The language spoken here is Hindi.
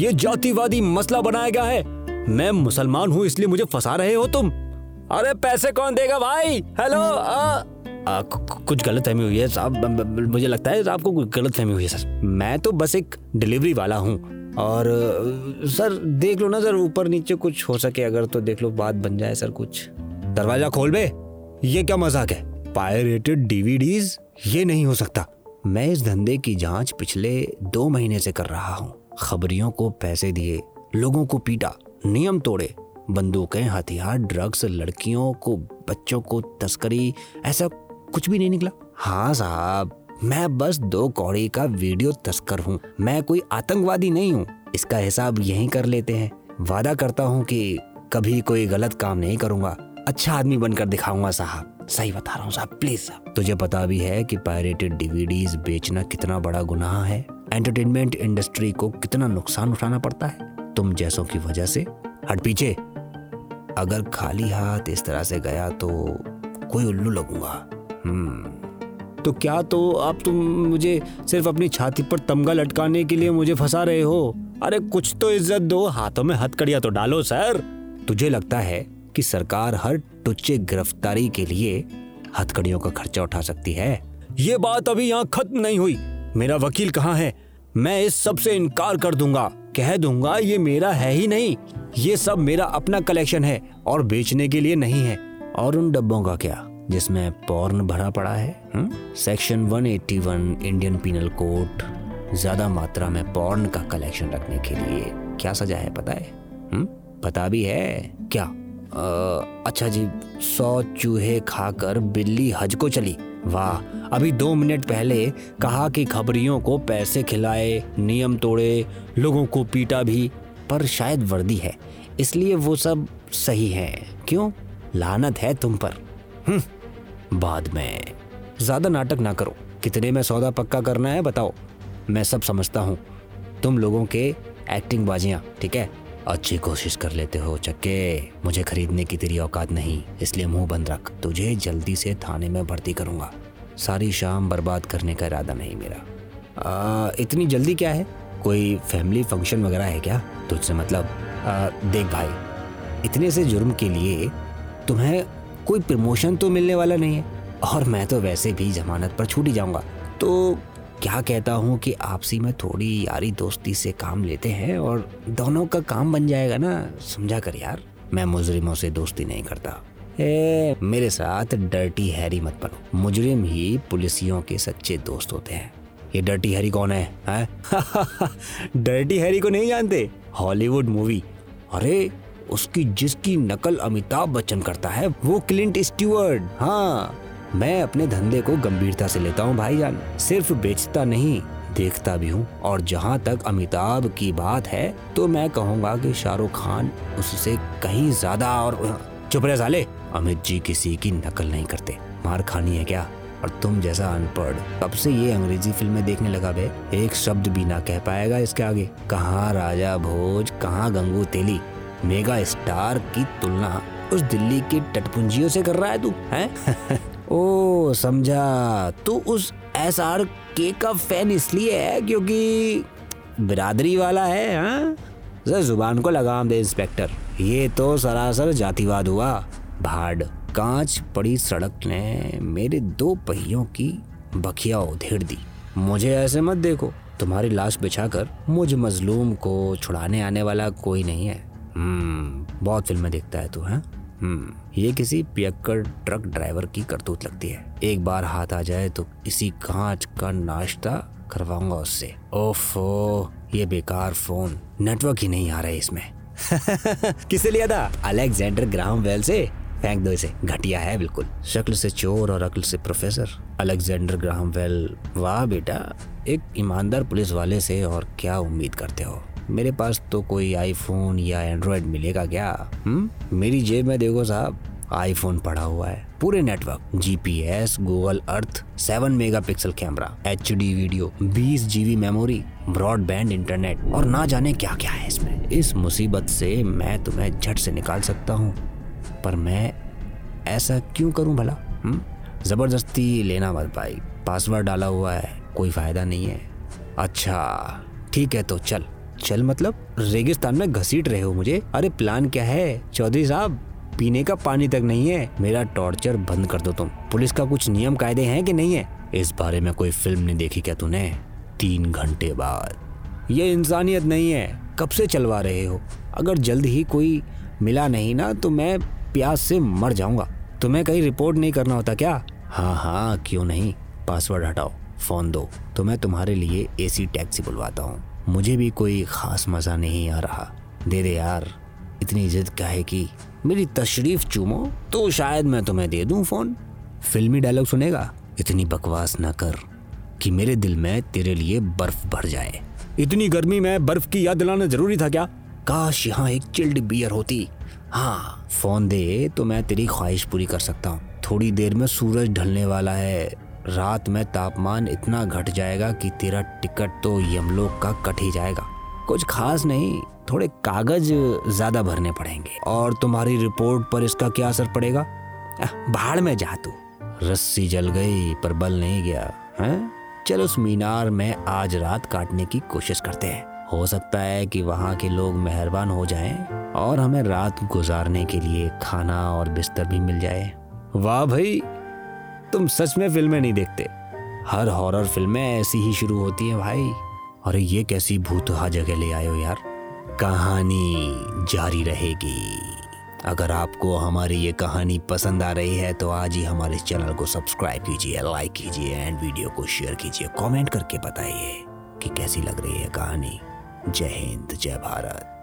ये जातिवादी मसला बनाया गया है। मैं मुसलमान हूँ, इसलिए मुझे फंसा रहे हो तुम। अरे पैसे कौन देगा भाई? हेलो कुछ गलत फहमी हुई है साहब। मुझे लगता है आपको गलत फहमी हुई है सर। मैं तो बस एक डिलीवरी वाला हूँ। और, सर, देख लो ना सर, ऊपर नीचे कुछ हो सके, अगर तो देख लो बात बन जाए सर कुछ। दरवाज़ा खोल बे। ये क्या मज़ाक है? पायरेटेड डीवीडीज ये नहीं हो सकता। मैं इस धंधे की जाँच पिछले दो महीने से कर रहा हूँ। खबरियों को पैसे दिए, लोगों को पीटा, नियम तोड़े, बंदूकें, हथियार, ड्रग्स, लड़कियों को, बच्चों को तस्करी, ऐसा कुछ भी नहीं निकला। हाँ साहब, मैं बस दो कौड़ी का वीडियो तस्कर हूँ, मैं कोई आतंकवादी नहीं हूँ। इसका हिसाब यही कर लेते हैं। वादा करता हूँ कि कभी कोई गलत काम नहीं करूँगा। अच्छा आदमी बनकर दिखाऊँगा साहब। सही बता रहा हूँ साहब, प्लीज़ साहब। तुझे पता भी है कि पायरेटेड डीवीडीज बेचना कितना बड़ा गुनाह है। एंटरटेनमेंट इंडस्ट्री को कितना नुकसान उठाना पड़ता है? तुम जैसों की वजह से। हट पीछे। अगर खाली हाथ इस तरह से गया तो कोई उल्लू लगूँगा। हम्म। तो क्या तो आप तुम मुझे सिर्फ़ अपनी छाती पर तमगा लटकाने के लिए मुझे फंसा रहे हो? अरे कुछ तो इज़्ज़त दो। हाथों में हथकड़िया तो डालो सर। तुझे लगता है कि सरकार हर टुच्चे गिरफ्तारी के लिए हथकड़ियों का खर्चा उठा सकती है? ये बात अभी यहाँ खत्म नहीं हुई। मेरा वकील कहाँ है? मैं इस सबसे इनकार कर दूँगा। कह दूँगा ये मेरा है ही नहीं। ये सब मेरा अपना कलेक्शन है और बेचने के लिए नहीं है। और उन डब्बों का क्या? जिसमें पॉर्न भरा पड़ा है? सेक्शन 181 इंडियन पिनल कोड ज़्यादा मात्रा में पॉर्न का कलेक्शन रखने के लिए। क्या सजा है पता है? हुँ? पता भी है? क्या? आ, अच्छा जी सौ चूहे खाकर बिल्ली हज को चली। वाह अभी दो मिनट पहले कहा कि खबरियों को पैसे खिलाए नियम तोड़े लोगों को पीटा भी पर शायद वर्दी है इसलिए वो सब सही है। क्यों? लानत है तुम पर। हम्म, बाद में। ज़्यादा नाटक ना करो। कितने में सौदा पक्का करना है बताओ। मैं सब समझता हूँ। तुम लोगों के एक्टिंग बाजियाँ ठीक है? अच्छी कोशिश कर लेते हो चक्के। मुझे खरीदने की तेरी औकात नहीं इसलिए मुँह बंद रख। तुझे जल्दी से थाने में भर्ती करूँगा। सारी शाम बर्बाद करने का इरादा नहीं मेरा। आ, इतनी जल्दी क्या है? कोई फैमिली फ़ंक्शन वगैरह है क्या? तुझसे मतलब आ, देख भाई इतने से जुर्म के लिए तुम्हें कोई प्रमोशन तो मिलने वाला नहीं है। और मैं तो वैसे भी जमानत पर छूट ही जाऊँगा। तो क्या कहता हूँ कि आपसी में थोड़ी यारी दोस्ती से काम लेते हैं और दोनों का काम बन जाएगा ना? समझा कर यार। मैं मुजरिमों से दोस्ती नहीं करता। ए, मेरे साथ डर्टी हैरी मत बनो। मुजरिम ही पुलिसियों के सच्चे दोस्त होते हैं। ये डर्टी हैरी कौन है, है? डर्टी हैरी को नहीं जानते? Hollywood movie. अरे उसकी जिसकी नकल अमिताभ बच्चन करता है वो क्लिंट स्टीवर्ड हाँ। मैं अपने धंधे को गंभीरता से लेता हूँ, भाईजान। सिर्फ़ बेचता नहीं, देखता भी हूँ। और जहाँ तक अमिताभ की बात है तो मैं कहूँगा कि शाहरुख खान उससे कहीं ज़्यादा और चुप रहे साले। अमित जी किसी की नकल नहीं करते। मार खानी है क्या? और तुम जैसा अनपढ़, कब से ये अंग्रेज़ी फ़िल्में देखने लगा बे? एक शब्द भी ना कह पाएगा इसके आगे। कहाँ राजा भोज, कहाँ गंगू तेली? मेगा स्टार की तुलना उस दिल्ली की तटपुंजियों से कर रहा है तू, हैं? ओ, समझा। तू उस एस आर के का फ़ैन इसलिए है क्योंकि बिरादरी वाला है हाँ? जरा ज़ुबान को लगाम दे, इंस्पेक्टर। ये तो सरासर जातिवाद हुआ। भाड़, कांच पड़ी सड़क ने मेरे दो पहियों की बखिया उधेड़ दी। मुझे ऐसे मत देखो। तुम्हारी लाश बिछाकर मुझ मजलूम को छुड़ाने आने वाला कोई नहीं है। हम्म बहुत फ़िल्में देखता है तू, है? हम्म ये किसी पियक्कर ट्रक ड्राइवर की करतूत लगती है। एक बार हाथ आ जाए तो इसी कांच का नाश्ता करवाऊँगा उससे। ओफो ये बेकार फ़ोन। नेटवर्क ही नहीं आ रहा है इसमें। किसे लिया था? अलेक्जेंडर ग्राहम वेल से। फेंक दो इसे। घटिया है बिल्कुल। शक्ल से चोर और अक्ल से प्रोफेसर। अलेक्जेंडर ग्राहम वेल वाह बेटा। एक ईमानदार पुलिस वाले से और क्या उम्मीद करते हो? मेरे पास तो कोई आईफोन या एंड्रॉयड मिलेगा क्या? हम्म? मेरी जेब में देखो साहब आईफोन पड़ा हुआ है। पूरे network GPS Google Earth seven megapixel camera H D video बीस जीबी मेमोरी ब्रॉडबैंड इंटरनेट और ना जाने क्या क्या है इसमें। इस मुसीबत से मैं तुम्हें झट से निकाल सकता हूँ। पर मैं ऐसा क्यों करूँ भला? हम्म? ज़बरदस्ती लेना मत भाई। पासवर्ड डाला हुआ है, कोई फ़ायदा नहीं है। अच्छा ठीक है तो चल। चल मतलब रेगिस्तान में घसीट रहे हो मुझे। अरे प्लान क्या है? चौधरी साहब, पीने का पानी तक नहीं है। मेरा टॉर्चर बंद कर दो तुम। पुलिस का कुछ नियम कायदे हैं कि नहीं है? इस बारे में कोई फ़िल्म नहीं देखी क्या तूने? तीन घंटे बाद। ये इंसानियत नहीं है। कब से चलवा रहे हो? अगर जल्द ही कोई मिला नहीं ना तो मैं प्यास से मर जाऊँगा। तुम्हें कहीं रिपोर्ट नहीं करना होता क्या? हाँ हाँ क्यों नहीं? पासवर्ड हटाओ। फ़ोन दो। तो मैं तुम्हारे लिए एसी टैक्सी बुलवाता हूँ। मुझे भी कोई ख़ास मज़ा नहीं आ रहा। दे दे यार, इतनी जिद क्या है कि? मेरी तशरीफ़ चूमो तो शायद मैं तुम्हें दे दूँ फ़ोन। फिल्मी डायलॉग सुनेगा? इतनी बकवास ना कर कि मेरे दिल में तेरे लिए बर्फ़ भर जाए। इतनी गर्मी में बर्फ़ की याद दिलाना ज़रूरी था क्या? काश यहाँ एक चिल्ड बियर होती। हाँ फ़ोन दे तो मैं तेरी ख्वाहिश पूरी कर सकता हूँ। थोड़ी देर में सूरज ढलने वाला है। रात में तापमान इतना घट जाएगा कि तेरा टिकट तो यमलोक का कट ही जाएगा। कुछ खास नहीं, थोड़े कागज़ ज़्यादा भरने पड़ेंगे। और तुम्हारी रिपोर्ट पर इसका क्या असर पड़ेगा? भाड़ में जा तू। रस्सी जल गई, पर बल नहीं गया, है? चल उस मीनार में आज रात काटने की कोशिश करते हैं। हो सकता है कि वहाँ के लोग मेहरबान हो जाएँ और हमें रात गुजारने के लिए खाना और बिस्तर भी मिल जाए। वाह भाई तुम सच में फ़िल्में नहीं देखते। हर हॉरर फ़िल्में ऐसी ही शुरू होती है भाई। अरे ये कैसी भूतहा जगह ले आयो यार? कहानी जारी रहेगी। अगर आपको हमारी ये कहानी पसंद आ रही है तो आज ही हमारे चैनल को सब्सक्राइब कीजिए, लाइक कीजिए, एंड वीडियो को शेयर कीजिए, कमेंट करके बताइए कि कैसी लग रही है कहानी। जय हिंद, जय भारत।